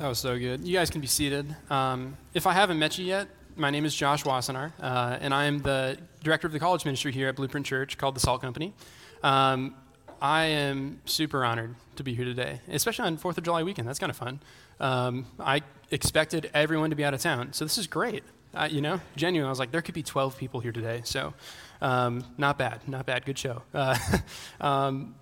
That was so good. You guys can be seated. Um, if I haven't met you yet, my name is Josh Wassenaar, uh, and I am the director of the college ministry here at Blueprint Church called the Salt Company. Um, I am super honored to be here today, especially on 4th of July weekend. That's kind of fun. Um, I expected everyone to be out of town, so this is great. You know, genuine. I was like, there could be 12 people here today, so um, not bad, not bad. Good show. Uh, um,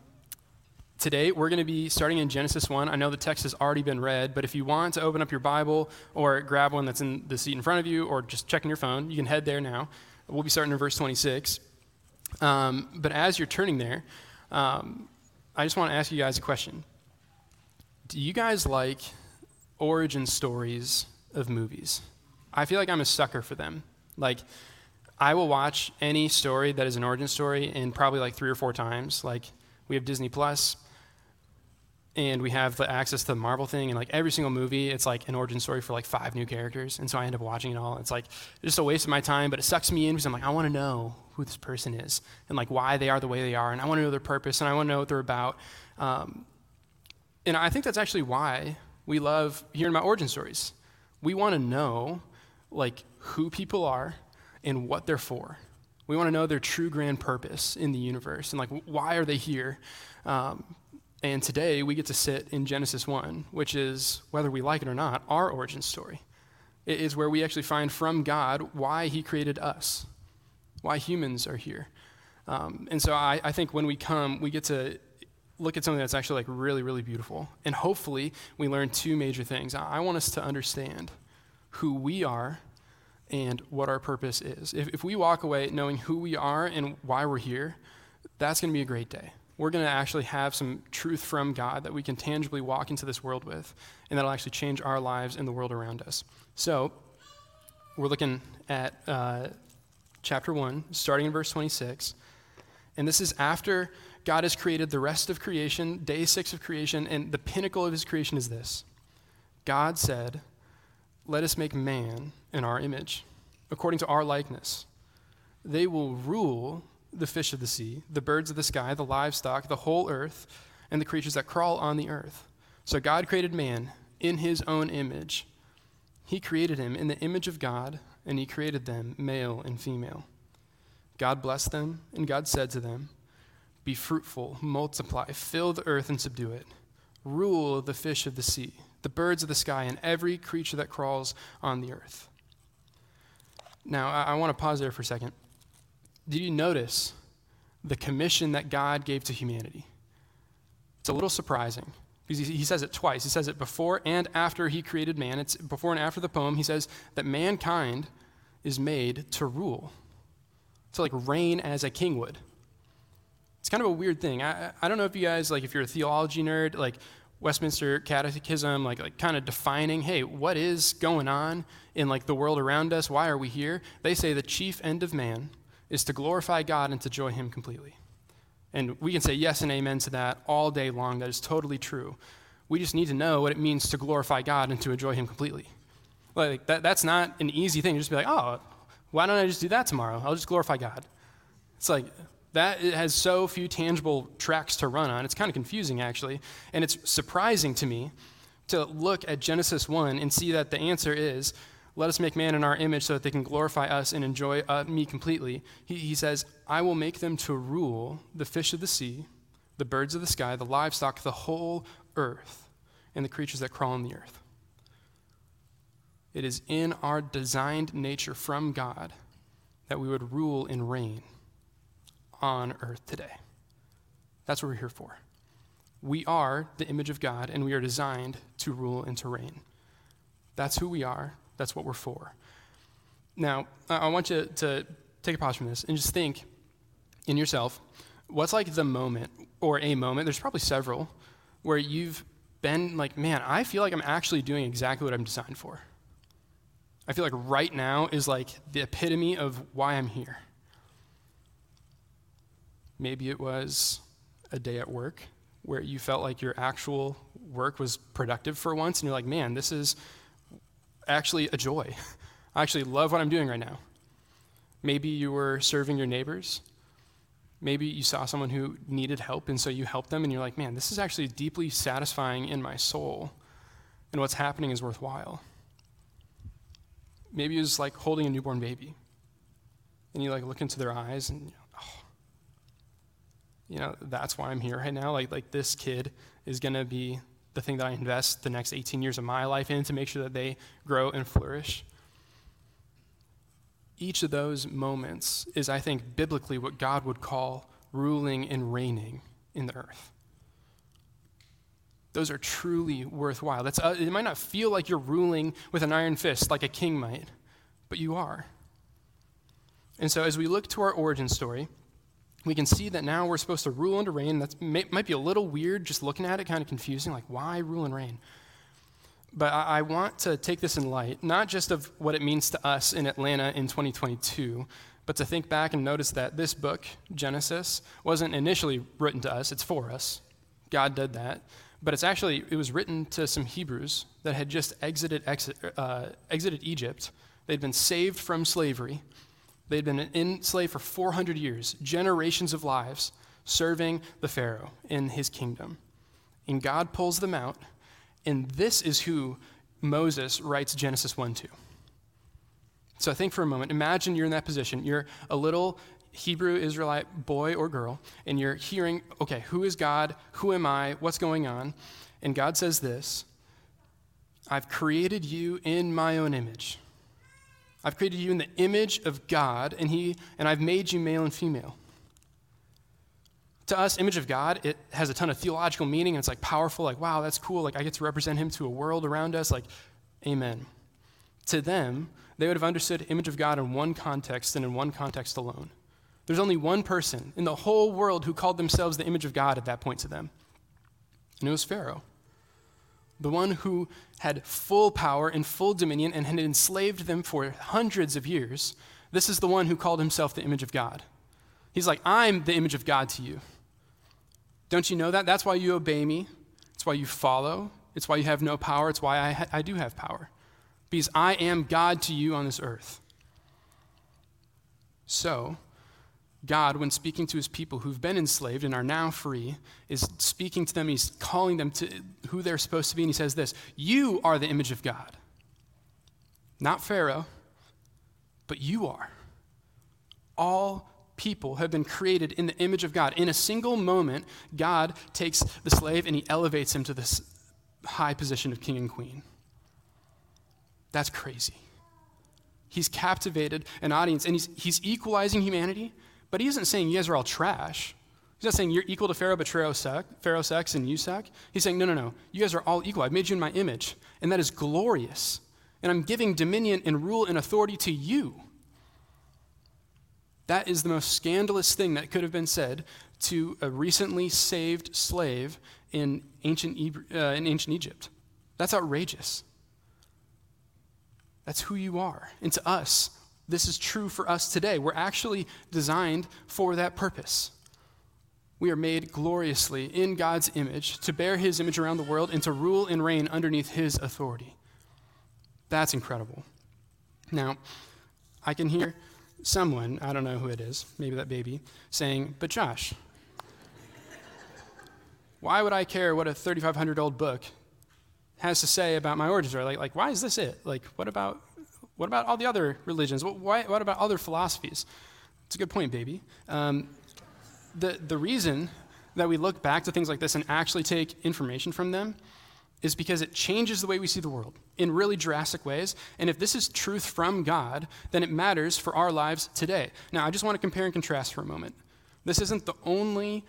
Today, we're going to be starting in Genesis 1. I know the text has already been read, but if you want to open up your Bible or grab one that's in the seat in front of you or just checking your phone, you can head there now. We'll be starting in verse 26. Um, but as you're turning there, um, I just want to ask you guys a question. Do you guys like origin stories of movies? I feel like I'm a sucker for them. Like, I will watch any story that is an origin story in probably like three or four times. Like, we have Disney Plus and we have the access to the Marvel thing, and like every single movie, it's like an origin story for like five new characters, and so I end up watching it all. It's like just a waste of my time, but it sucks me in because I'm like, I want to know who this person is and like why they are the way they are, and I want to know their purpose, and I want to know what they're about. Um, and I think that's actually why we love hearing about origin stories. We want to know like who people are and what they're for. We want to know their true grand purpose in the universe and like why are they here. Um, and today we get to sit in Genesis 1, which is, whether we like it or not, our origin story. It is where we actually find from God why He created us, why humans are here. Um, and so I, I think when we come, we get to look at something that's actually like really, really beautiful. And hopefully we learn two major things. I want us to understand who we are and what our purpose is. If, if we walk away knowing who we are and why we're here, that's going to be a great day we're going to actually have some truth from God that we can tangibly walk into this world with, and that'll actually change our lives and the world around us. So, we're looking at uh, chapter 1, starting in verse 26. And this is after God has created the rest of creation, day six of creation, and the pinnacle of his creation is this God said, Let us make man in our image, according to our likeness. They will rule the fish of the sea, the birds of the sky, the livestock, the whole earth, and the creatures that crawl on the earth. So God created man in his own image. He created him in the image of God, and he created them male and female. God blessed them, and God said to them, Be fruitful, multiply, fill the earth and subdue it. Rule the fish of the sea, the birds of the sky, and every creature that crawls on the earth. Now, I, I want to pause there for a second. Did you notice the commission that God gave to humanity? It's a little surprising because he, says it twice. He says it before and after he created man. It's before and after the poem. He says that mankind is made to rule, to like reign as a king would. It's kind of a weird thing. I, I don't know if you guys, like, if you're a theology nerd, like, Westminster Catechism, like, like kind of defining, hey, what is going on in like the world around us? Why are we here? They say the chief end of man is to glorify God and to joy Him completely. And we can say yes and amen to that all day long. That is totally true. We just need to know what it means to glorify God and to enjoy Him completely. Like, that, that's not an easy thing. You just be like, oh, why don't I just do that tomorrow? I'll just glorify God. It's like, that has so few tangible tracks to run on. It's kind of confusing, actually. And it's surprising to me to look at Genesis 1 and see that the answer is let us make man in our image so that they can glorify us and enjoy uh, me completely. He, he says, I will make them to rule the fish of the sea, the birds of the sky, the livestock, the whole earth, and the creatures that crawl on the earth. It is in our designed nature from God that we would rule and reign on earth today. That's what we're here for. We are the image of God, and we are designed to rule and to reign. That's who we are. That's what we're for. Now, I want you to take a pause from this and just think in yourself what's like the moment or a moment, there's probably several, where you've been like, man, I feel like I'm actually doing exactly what I'm designed for. I feel like right now is like the epitome of why I'm here. Maybe it was a day at work where you felt like your actual work was productive for once, and you're like, man, this is actually a joy. I actually love what I'm doing right now. Maybe you were serving your neighbors. Maybe you saw someone who needed help, and so you helped them, and you're like, man, this is actually deeply satisfying in my soul. and what's happening is worthwhile. Maybe it was like holding a newborn baby. And you like look into their eyes and oh, you know, that's why I'm here right now. Like like this kid is gonna be the thing that I invest the next 18 years of my life in to make sure that they grow and flourish. Each of those moments is, I think, biblically what God would call ruling and reigning in the earth. Those are truly worthwhile. That's, uh, it might not feel like you're ruling with an iron fist like a king might, but you are. And so, as we look to our origin story, we can see that now we're supposed to rule and reign. That might be a little weird just looking at it, kind of confusing, like, why rule and reign? But I, I want to take this in light, not just of what it means to us in Atlanta in 2022, but to think back and notice that this book, Genesis, wasn't initially written to us, it's for us. God did that. But it's actually, it was written to some Hebrews that had just exited, exit, uh, exited Egypt. They'd been saved from slavery. They'd been enslaved for 400 years, generations of lives, serving the Pharaoh in his kingdom. And God pulls them out, and this is who Moses writes Genesis 1 to. So I think for a moment. Imagine you're in that position. You're a little Hebrew Israelite boy or girl, and you're hearing, okay, who is God? Who am I? What's going on? And God says this I've created you in my own image. I've created you in the image of God, and, he, and I've made you male and female. To us, image of God, it has a ton of theological meaning, and it's like powerful, like, wow, that's cool. Like, I get to represent him to a world around us. Like, amen. To them, they would have understood image of God in one context and in one context alone. There's only one person in the whole world who called themselves the image of God at that point to them, and it was Pharaoh. The one who had full power and full dominion and had enslaved them for hundreds of years. This is the one who called himself the image of God. He's like, I'm the image of God to you. Don't you know that? That's why you obey me. It's why you follow. It's why you have no power. It's why I, ha- I do have power. Because I am God to you on this earth. So, God, when speaking to his people who've been enslaved and are now free, is speaking to them. He's calling them to who they're supposed to be. And he says this You are the image of God. Not Pharaoh, but you are. All people have been created in the image of God. In a single moment, God takes the slave and he elevates him to this high position of king and queen. That's crazy. He's captivated an audience and he's, he's equalizing humanity but he isn't saying you guys are all trash. He's not saying you're equal to Pharaoh, but Pharaoh, suck, Pharaoh sucks and you suck. He's saying, no, no, no. You guys are all equal. I've made you in my image, and that is glorious. And I'm giving dominion and rule and authority to you. That is the most scandalous thing that could have been said to a recently saved slave in ancient, uh, in ancient Egypt. That's outrageous. That's who you are. And to us, this is true for us today. We're actually designed for that purpose. We are made gloriously in God's image to bear his image around the world and to rule and reign underneath his authority. That's incredible. Now, I can hear someone, I don't know who it is, maybe that baby, saying, But Josh, why would I care what a 3,500 old book has to say about my origins? Or like, like, why is this it? Like, what about what about all the other religions? What, why, what about other philosophies? It's a good point, baby. Um, the, the reason that we look back to things like this and actually take information from them is because it changes the way we see the world in really drastic ways. And if this is truth from God, then it matters for our lives today. Now, I just want to compare and contrast for a moment. This isn't the only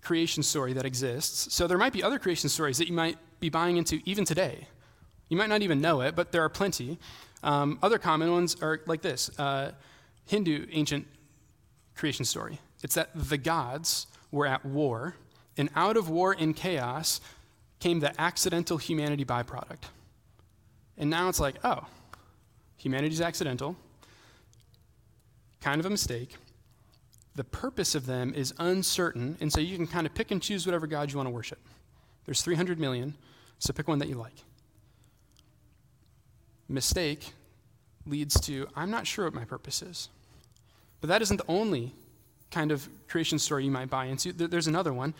creation story that exists. So there might be other creation stories that you might be buying into even today. You might not even know it, but there are plenty. Um, other common ones are like this uh, Hindu ancient creation story. It's that the gods were at war, and out of war and chaos came the accidental humanity byproduct. And now it's like, oh, humanity's accidental, kind of a mistake. The purpose of them is uncertain, and so you can kind of pick and choose whatever God you want to worship. There's 300 million, so pick one that you like mistake leads to, I'm not sure what my purpose is. But that isn't the only kind of creation story you might buy into. There's another one,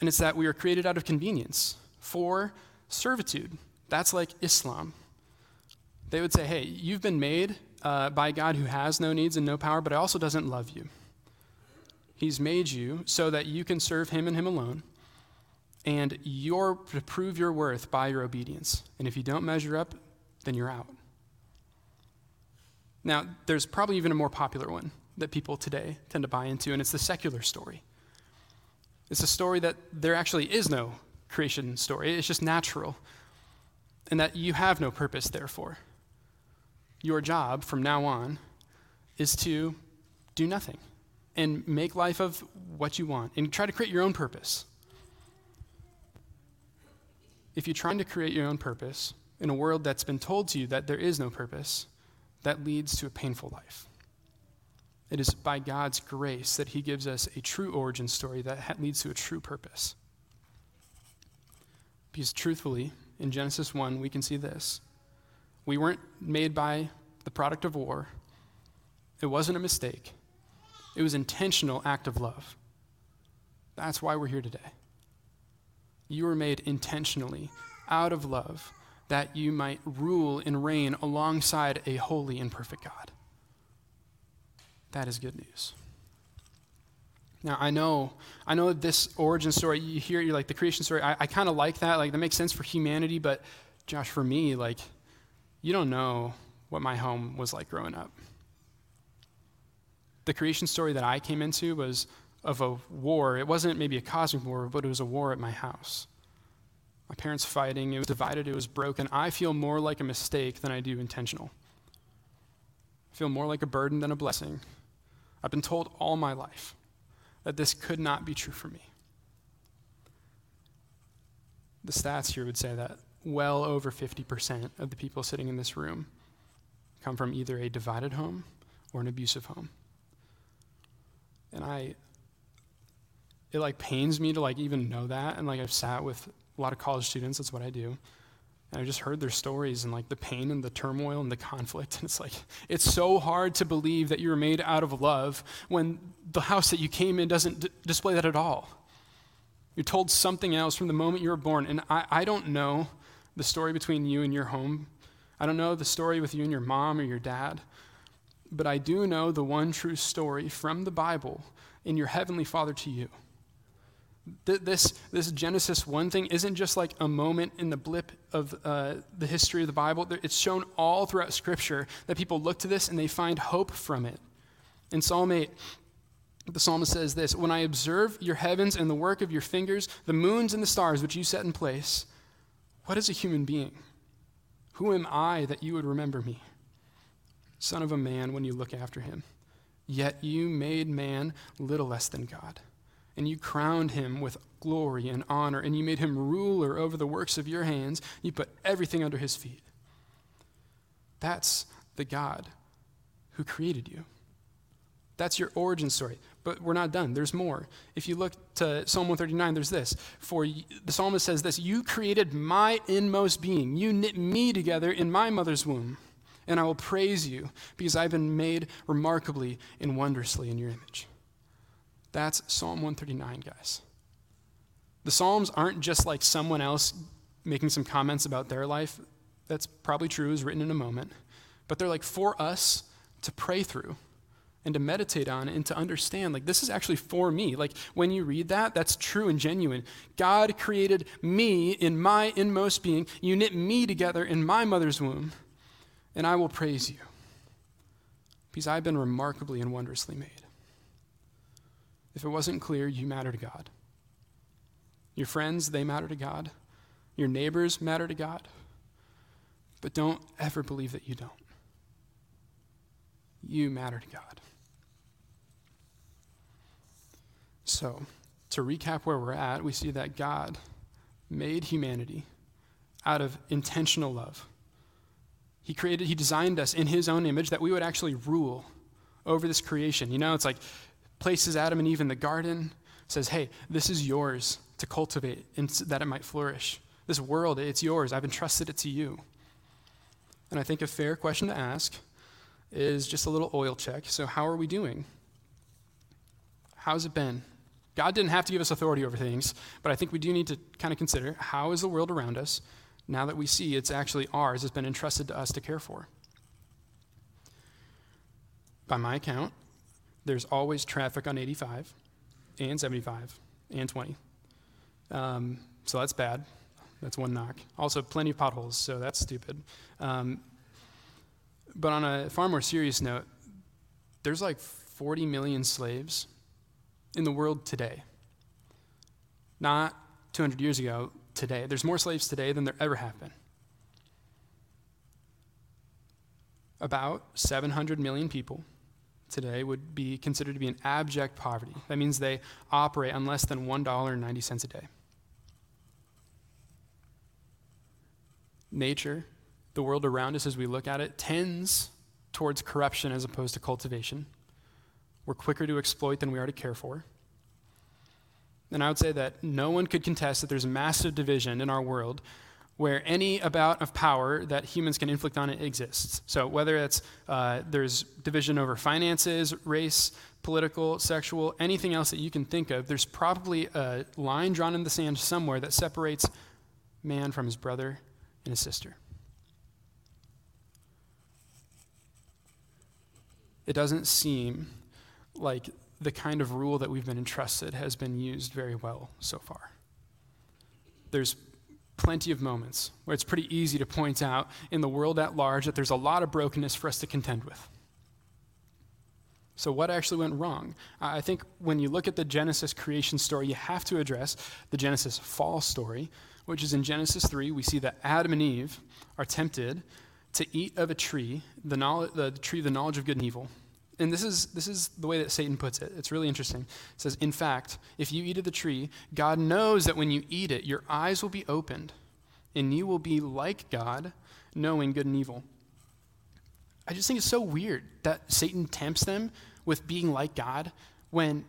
and it's that we are created out of convenience for servitude That's like Islam. They would say, hey, you've been made uh, by God who has no needs and no power, but also doesn't love you. He's made you so that you can serve Him and Him alone, and you're to prove your worth by your obedience. And if you don't measure up, then you're out. Now, there's probably even a more popular one that people today tend to buy into, and it's the secular story. It's a story that there actually is no creation story, it's just natural, and that you have no purpose, therefore. Your job from now on is to do nothing and make life of what you want and try to create your own purpose. If you're trying to create your own purpose in a world that's been told to you that there is no purpose, that leads to a painful life. It is by God's grace that He gives us a true origin story that leads to a true purpose. Because truthfully, in Genesis 1, we can see this. We weren't made by the product of war, it wasn't a mistake, it was intentional act of love. That's why we're here today. You were made intentionally out of love that you might rule and reign alongside a holy and perfect God. That is good news. Now I know, I know this origin story. You hear, you're like the creation story. I, I kind of like that. Like that makes sense for humanity. But Josh, for me, like you don't know what my home was like growing up. The creation story that I came into was of a war. It wasn't maybe a cosmic war, but it was a war at my house. My parents fighting, it was divided, it was broken. I feel more like a mistake than I do intentional. I feel more like a burden than a blessing. I've been told all my life that this could not be true for me. The stats here would say that well over 50% of the people sitting in this room come from either a divided home or an abusive home. And I, it like pains me to like even know that. And like I've sat with a lot of college students, that's what I do. And I just heard their stories and like the pain and the turmoil and the conflict. And it's like, it's so hard to believe that you were made out of love when the house that you came in doesn't d- display that at all. You're told something else from the moment you were born. And I, I don't know the story between you and your home. I don't know the story with you and your mom or your dad. But I do know the one true story from the Bible in your Heavenly Father to you this, this Genesis 1 thing isn't just like a moment in the blip of uh, the history of the Bible. It's shown all throughout Scripture that people look to this and they find hope from it. In Psalm 8, the psalmist says this When I observe your heavens and the work of your fingers, the moons and the stars which you set in place, what is a human being? Who am I that you would remember me? Son of a man, when you look after him. Yet you made man little less than God and you crowned him with glory and honor, and you made him ruler over the works of your hands. You put everything under his feet. That's the God who created you. That's your origin story. But we're not done. There's more. If you look to Psalm 139, there's this. For the psalmist says this You created my inmost being. You knit me together in my mother's womb. And I will praise you because I've been made remarkably and wondrously in your image. That's Psalm 139, guys. The Psalms aren't just like someone else making some comments about their life. That's probably true, is written in a moment. But they're like for us to pray through and to meditate on and to understand like this is actually for me like when you read that that's true and genuine god created me in my inmost being you knit me together in my mother's womb and i will praise you because i've been remarkably and wondrously made if it wasn't clear, you matter to God. Your friends, they matter to God. Your neighbors matter to God. But don't ever believe that you don't. You matter to God. So, to recap where we're at, we see that God made humanity out of intentional love. He created, He designed us in His own image that we would actually rule over this creation. You know, it's like places Adam and Eve in the garden, says, Hey, this is yours to cultivate and that it might flourish. This world, it's yours. I've entrusted it to you. And I think a fair question to ask is just a little oil check. So, how are we doing? How's it been? God didn't have to give us authority over things, but I think we do need to kind of consider how is the world around us? now that we see it's actually ours, it's been entrusted to us to care for. By my account, there's always traffic on 85 and 75 and 20. Um, so that's bad. That's one knock. Also, plenty of potholes, so that's stupid. Um, but on a far more serious note, there's like 40 million slaves in the world today. Not 200 years ago, today. There's more slaves today than there ever have been. About 700 million people today would be considered to be in abject poverty. That means they operate on less than $1.90 a day. Nature, the world around us as we look at it, tends towards corruption as opposed to cultivation. We're quicker to exploit than we are to care for. And I would say that no one could contest that there's massive division in our world where any amount of power that humans can inflict on it exists. So whether it's uh, there's division over finances, race, political, sexual, anything else that you can think of, there's probably a line drawn in the sand somewhere that separates man from his brother and his sister. It doesn't seem like the kind of rule that we've been entrusted has been used very well so far. There's plenty of moments where it's pretty easy to point out in the world at large that there's a lot of brokenness for us to contend with. So, what actually went wrong? I think when you look at the Genesis creation story, you have to address the Genesis fall story, which is in Genesis 3. We see that Adam and Eve are tempted to eat of a tree, the, knowledge, the tree of the knowledge of good and evil and this is, this is the way that Satan puts it. It's really interesting. It says, In fact, if you eat of the tree, God knows that when you eat it, your eyes will be opened, and you will be like God, knowing good and evil. I just think it's so weird that Satan tempts them with being like God when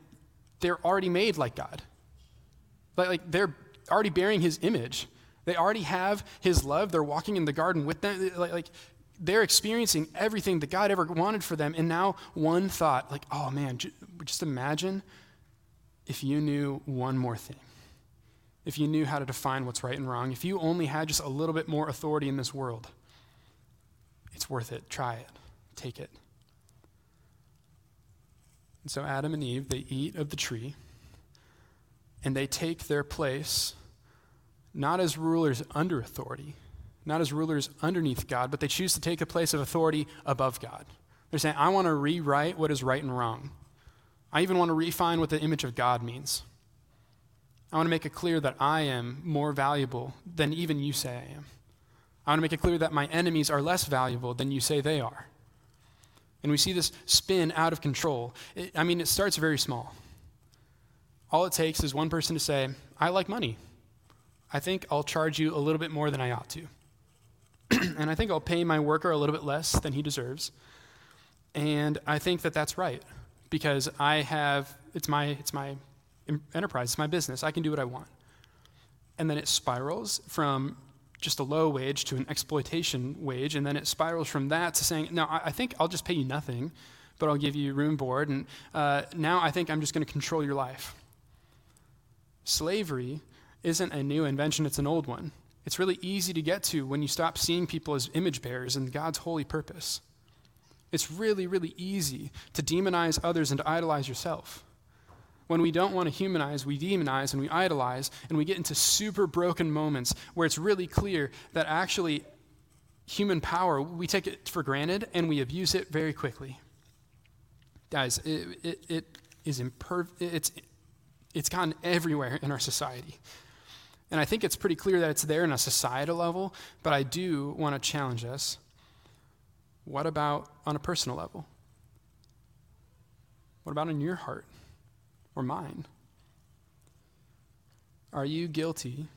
they're already made like God. Like, like they're already bearing his image. They already have his love. They're walking in the garden with them. Like, like they're experiencing everything that God ever wanted for them. And now, one thought, like, oh man, just imagine if you knew one more thing. If you knew how to define what's right and wrong. If you only had just a little bit more authority in this world, it's worth it. Try it. Take it. And so, Adam and Eve, they eat of the tree, and they take their place not as rulers under authority not as rulers underneath God, but they choose to take a place of authority above God. They're saying, I want to rewrite what is right and wrong. I even want to refine what the image of God means. I want to make it clear that I am more valuable than even you say I am. I want to make it clear that my enemies are less valuable than you say they are. And we see this spin out of control. It, I mean, it starts very small. All it takes is one person to say, I like money. I think I'll charge you a little bit more than I ought to. and I think I'll pay my worker a little bit less than he deserves. And I think that that's right because I have, it's my, it's my enterprise, it's my business. I can do what I want. And then it spirals from just a low wage to an exploitation wage. And then it spirals from that to saying, no, I, I think I'll just pay you nothing, but I'll give you room board. And uh, now I think I'm just going to control your life. Slavery isn't a new invention, it's an old one. It's really easy to get to when you stop seeing people as image bearers in God's holy purpose. It's really, really easy to demonize others and to idolize yourself. When we don't want to humanize, we demonize and we idolize, and we get into super broken moments where it's really clear that actually human power, we take it for granted and we abuse it very quickly. Guys, it, it, it is imperv- it's, it's gone everywhere in our society. And I think it's pretty clear that it's there in a societal level, but I do want to challenge us. What about on a personal level? What about in your heart or mine? Are you guilty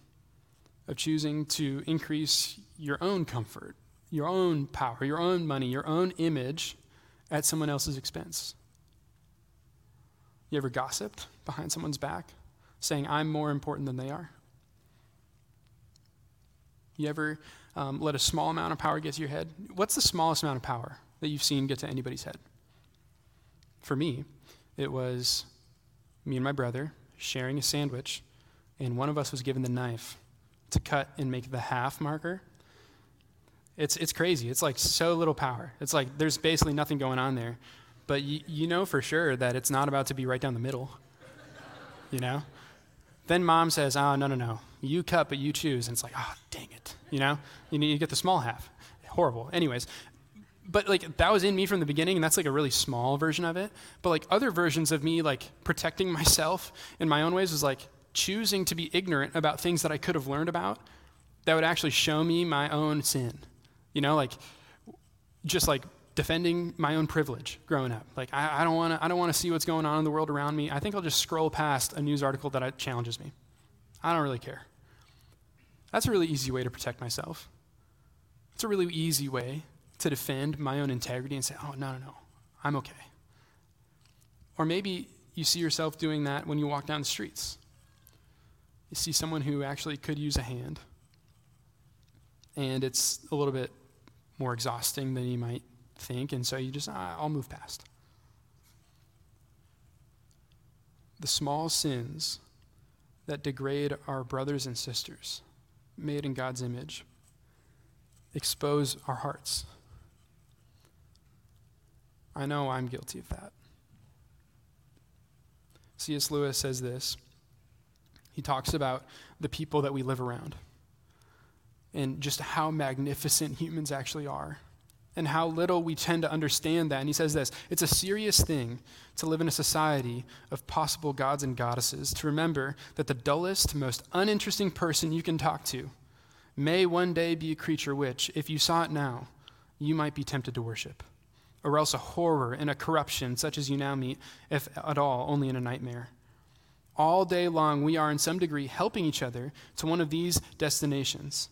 of choosing to increase your own comfort, your own power, your own money, your own image at someone else's expense? You ever gossiped behind someone's back, saying, I'm more important than they are? You ever um, let a small amount of power get to your head? What's the smallest amount of power that you've seen get to anybody's head? For me, it was me and my brother sharing a sandwich, and one of us was given the knife to cut and make the half marker. It's, it's crazy. It's like so little power. It's like there's basically nothing going on there. But you, you know for sure that it's not about to be right down the middle. You know? Then mom says, oh, no, no, no. You cut, but you choose. And it's like, oh, dang it. You know? You, need you get the small half. Horrible. Anyways, but like that was in me from the beginning and that's like a really small version of it but like other versions of me like protecting myself in my own ways was like choosing to be ignorant about things that i could have learned about that would actually show me my own sin you know like just like defending my own privilege growing up. Like i, I don't want to i don't want to see what's going on in the world around me. I think i'll just scroll past a news article that challenges me. I don't really care. That's a really easy way to protect myself. It's a really easy way to defend my own integrity and say, oh, no, no, no, I'm okay. Or maybe you see yourself doing that when you walk down the streets. You see someone who actually could use a hand, and it's a little bit more exhausting than you might think, and so you just, ah, I'll move past. The small sins that degrade our brothers and sisters, made in God's image, expose our hearts. I know I'm guilty of that. C.S. Lewis says this. He talks about the people that we live around and just how magnificent humans actually are and how little we tend to understand that. And he says this it's a serious thing to live in a society of possible gods and goddesses, to remember that the dullest, most uninteresting person you can talk to may one day be a creature which, if you saw it now, you might be tempted to worship or else a horror and a corruption such as you now meet, if at all, only in a nightmare. All day long, we are in some degree helping each other to one of these destinations.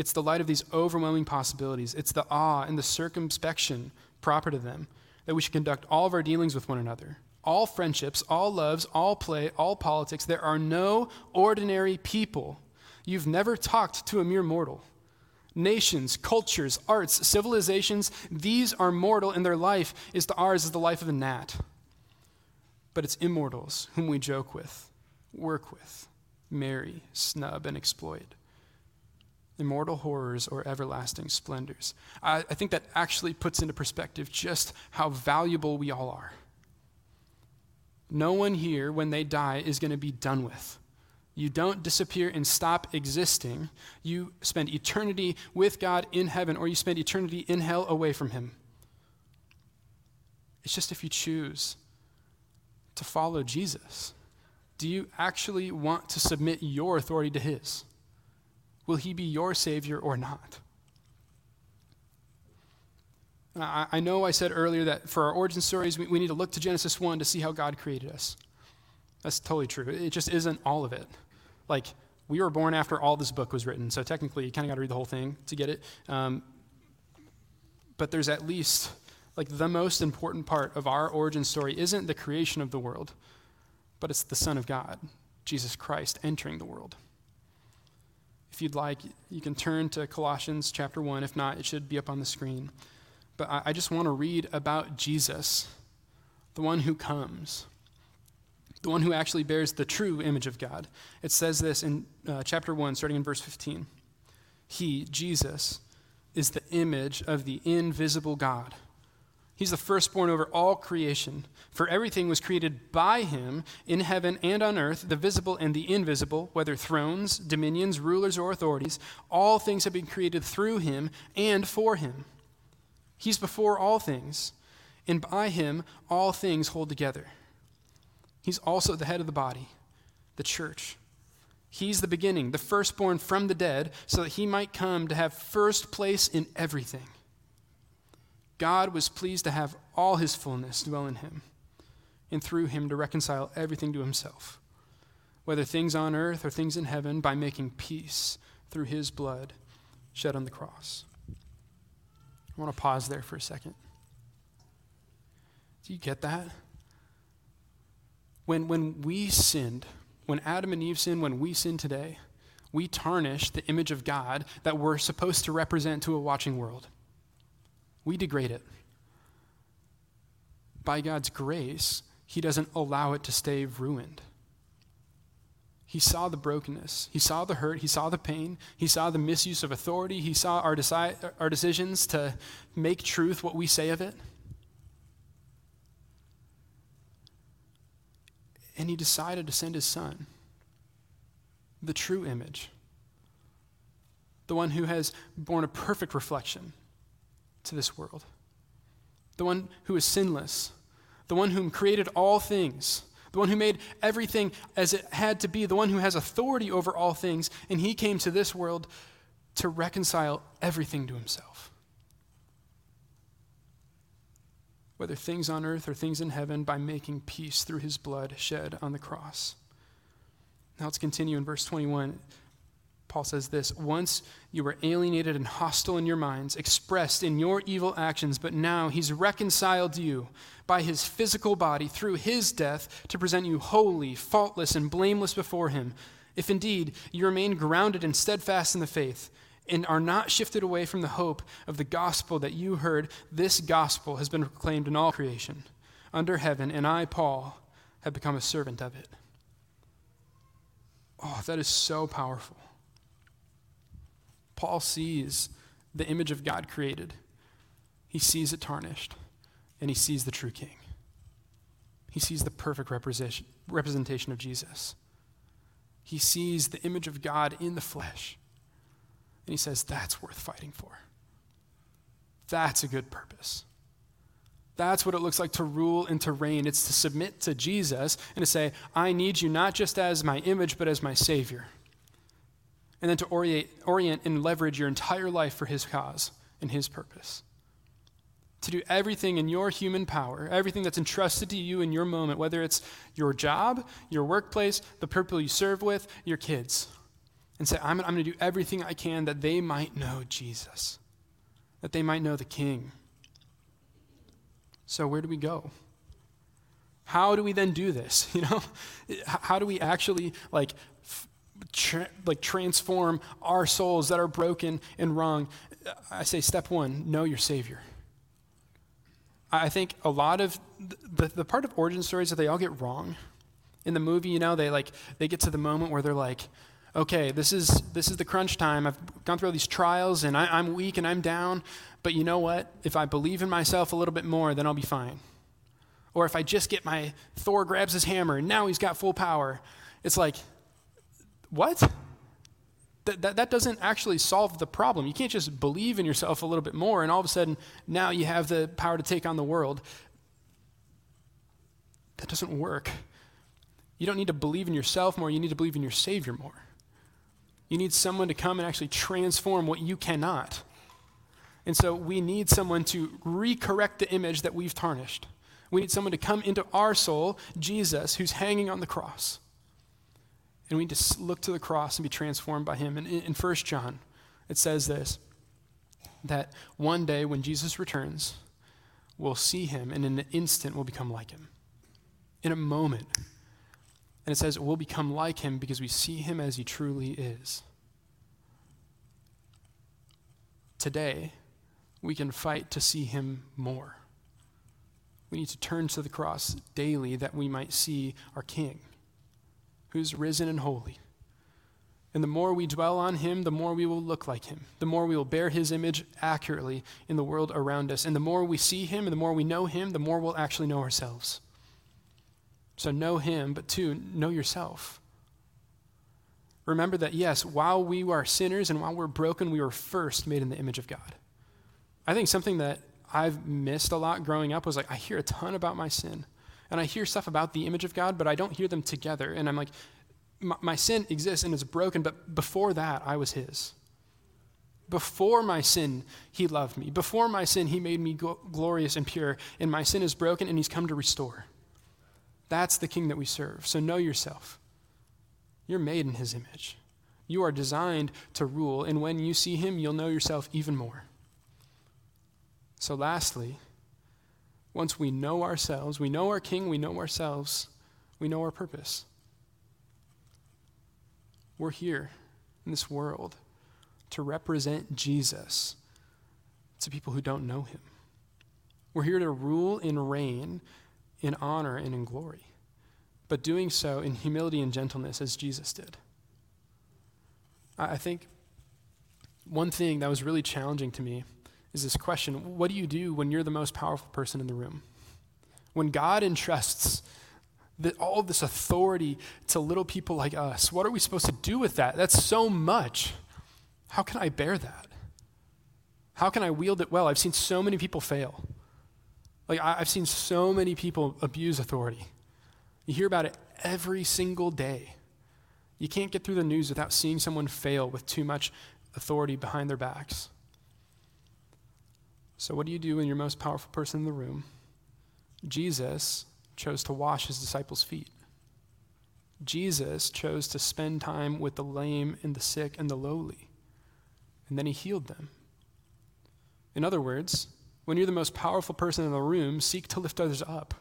It's the light of these overwhelming possibilities, it's the awe and the circumspection proper to them that we should conduct all of our dealings with one another. All friendships, all loves, all play, all politics. There are no ordinary people. You've never talked to a mere mortal. Nations, cultures, arts, civilizations, these are mortal, and their life is to ours as the life of a gnat. But it's immortals whom we joke with, work with, marry, snub, and exploit. Immortal horrors or everlasting splendors. I, I think that actually puts into perspective just how valuable we all are. No one here, when they die, is going to be done with. You don't disappear and stop existing. You spend eternity with God in heaven, or you spend eternity in hell away from Him. It's just if you choose to follow Jesus, do you actually want to submit your authority to His? Will He be your Savior or not? I, know I said earlier that for our origin stories, we, we need to look to Genesis 1 to see how God created us. That's totally true. It just isn't all of it like we were born after all this book was written, so technically you kind of got to read the whole thing to get it. Um, but there's at least like the most important part of our origin story isn't the creation of the world, but it's the Son of God, Jesus Christ, entering the world. If you'd like, you can turn to Colossians chapter 1. If not, it should be up on the screen. But I, I just want to read about Jesus, the one who comes the one who actually bears the true image of God. It says this in uh, chapter 1, starting in verse 15. He, Jesus, is the image of the invisible God. He's the firstborn over all creation. For everything was created by him in heaven and on earth, the visible and the invisible, whether thrones, dominions, rulers, or authorities. All things have been created through him and for him. He's before all things, and by him all things hold together. He's also the head of the body, the church. He's the beginning, the firstborn from the dead, so that he might come to have first place in everything. God was pleased to have all his fullness dwell in him, and through him to reconcile everything to himself, whether things on earth or things in heaven, by making peace through his blood shed on the cross. I want to pause there for a second. Do you get that? When, when we sinned, when Adam and Eve sinned, when we sin today, we tarnish the image of God that we're supposed to represent to a watching world. We degrade it. By God's grace, He doesn't allow it to stay ruined. He saw the brokenness. He saw the hurt. He saw the pain. He saw the misuse of authority. He saw our, deci- our decisions to make truth what we say of it. And he decided to send his son, the true image, the one who has borne a perfect reflection to this world, the one who is sinless, the one whom created all things the one who made everything as it had to be, the one who has authority over all things, and he came to this world to reconcile everything to himself. Whether things on earth or things in heaven, by making peace through his blood shed on the cross. Now let's continue in verse 21. Paul says this Once you were alienated and hostile in your minds, expressed in your evil actions, but now he's reconciled you by his physical body through his death to present you holy, faultless, and blameless before him. If indeed you remain grounded and steadfast in the faith, and are not shifted away from the hope of the gospel that you heard, this gospel has been proclaimed in all creation under heaven, and I, Paul, have become a servant of it. Oh, that is so powerful. Paul sees the image of God created, he sees it tarnished, and he sees the true king. He sees the perfect representation of Jesus. He sees the image of God in the flesh. And he says, that's worth fighting for. That's a good purpose. That's what it looks like to rule and to reign. It's to submit to Jesus and to say, I need you not just as my image, but as my Savior and then to orient, orient and leverage your entire life for His cause and His purpose. To do everything in your human power, everything that's entrusted to you in your moment, whether it's your job, your workplace, the people you serve with, your kids, and say, I'm, I'm going to do everything I can that they might know Jesus, that they might know the King. So, where do we go? How do we then do this? You know, how do we actually like tra- like transform our souls that are broken and wrong, I say step one, know your Savior. I think a lot of the, the part of origin stories that they all get wrong. In the movie, you know, they like they get to the moment where they're like, okay, this is this is the crunch time. I've gone through all these trials and I, I'm weak and I'm down, but you know what? If I believe in myself a little bit more, then I'll be fine. Or if I just get my Thor grabs his hammer and now he's got full power, it's like what? That, that, that doesn't actually solve the problem. You can't just believe in yourself a little bit more and all of a sudden now you have the power to take on the world. That doesn't work. You don't need to believe in yourself more, you need to believe in your Savior more. You need someone to come and actually transform what you cannot. And so we need someone to recorrect the image that we've tarnished. We need someone to come into our soul, Jesus, who's hanging on the cross. And we need to look to the cross and be transformed by him. And in, 1 John, it says this that one day when Jesus returns, we'll see him, and in an instant we'll become like him. In a moment. And it says we'll become like him because we see him as he truly is. Today, we can fight to see him more. We need to turn to the cross daily that we might see our King who's risen and holy. And the more we dwell on him, the more we will look like him. The more we will bear his image accurately in the world around us. And the more we see him and the more we know him, the more we'll actually know ourselves. So know him, but two, know yourself. Remember that, yes, while we are sinners and while we're broken, we were first made in the image of God. I think something that I've missed a lot growing up was like, I hear a ton about my sin and I hear stuff about the image of God, but I don't hear them together. And I'm like, my, my sin exists and is broken, but before that, I was His. Before my sin, He loved me. Before my sin, He made me glorious and pure. And my sin is broken, and He's come to restore. That's the King that we serve. So know yourself. You're made in His image. You are designed to rule, and when you see Him, you'll know yourself even more. So, lastly, once we know ourselves, we know our King, we know ourselves, we know our purpose. We're here in this world to represent Jesus to people who don't know him. We're here to rule and reign in honor and in glory. but doing so in humility and gentleness as Jesus did. I think one thing that was really challenging to me is this question what do you do when you're the most powerful person in the room? When God entrusts the, all of this authority to little people like us, what are we supposed to do with that? That's so much. How can I bear that? How can I wield it well? I've seen so many people fail. Like, I, I've seen so many people abuse authority. You hear about it every single day. You can't get through the news without seeing someone fail with too much authority behind their backs. So, what do you do when you're the most powerful person in the room? Jesus chose to wash his disciples' feet. Jesus chose to spend time with the lame and the sick and the lowly, and then he healed them. In other words, when you're the most powerful person in the room, seek to lift others up.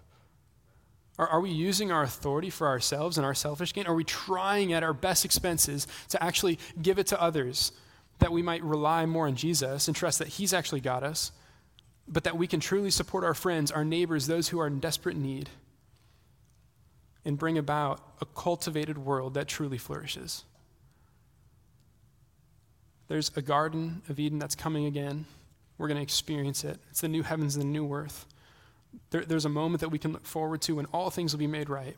Are, are we using our authority for ourselves and our selfish gain? Are we trying at our best expenses to actually give it to others that we might rely more on Jesus and trust that He's actually got us, but that we can truly support our friends, our neighbors, those who are in desperate need, and bring about a cultivated world that truly flourishes? There's a Garden of Eden that's coming again. We're going to experience it. It's the new heavens and the new earth. There, there's a moment that we can look forward to when all things will be made right.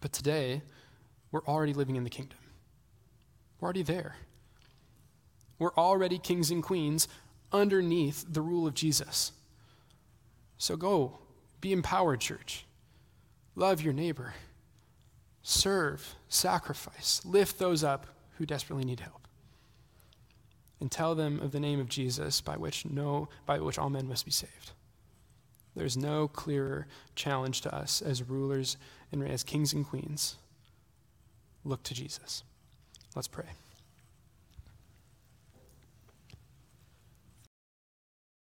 But today, we're already living in the kingdom. We're already there. We're already kings and queens underneath the rule of Jesus. So go, be empowered, church. Love your neighbor. Serve, sacrifice, lift those up who desperately need help. And tell them of the name of Jesus by which no by which all men must be saved. There's no clearer challenge to us as rulers and as kings and queens. Look to Jesus. Let's pray.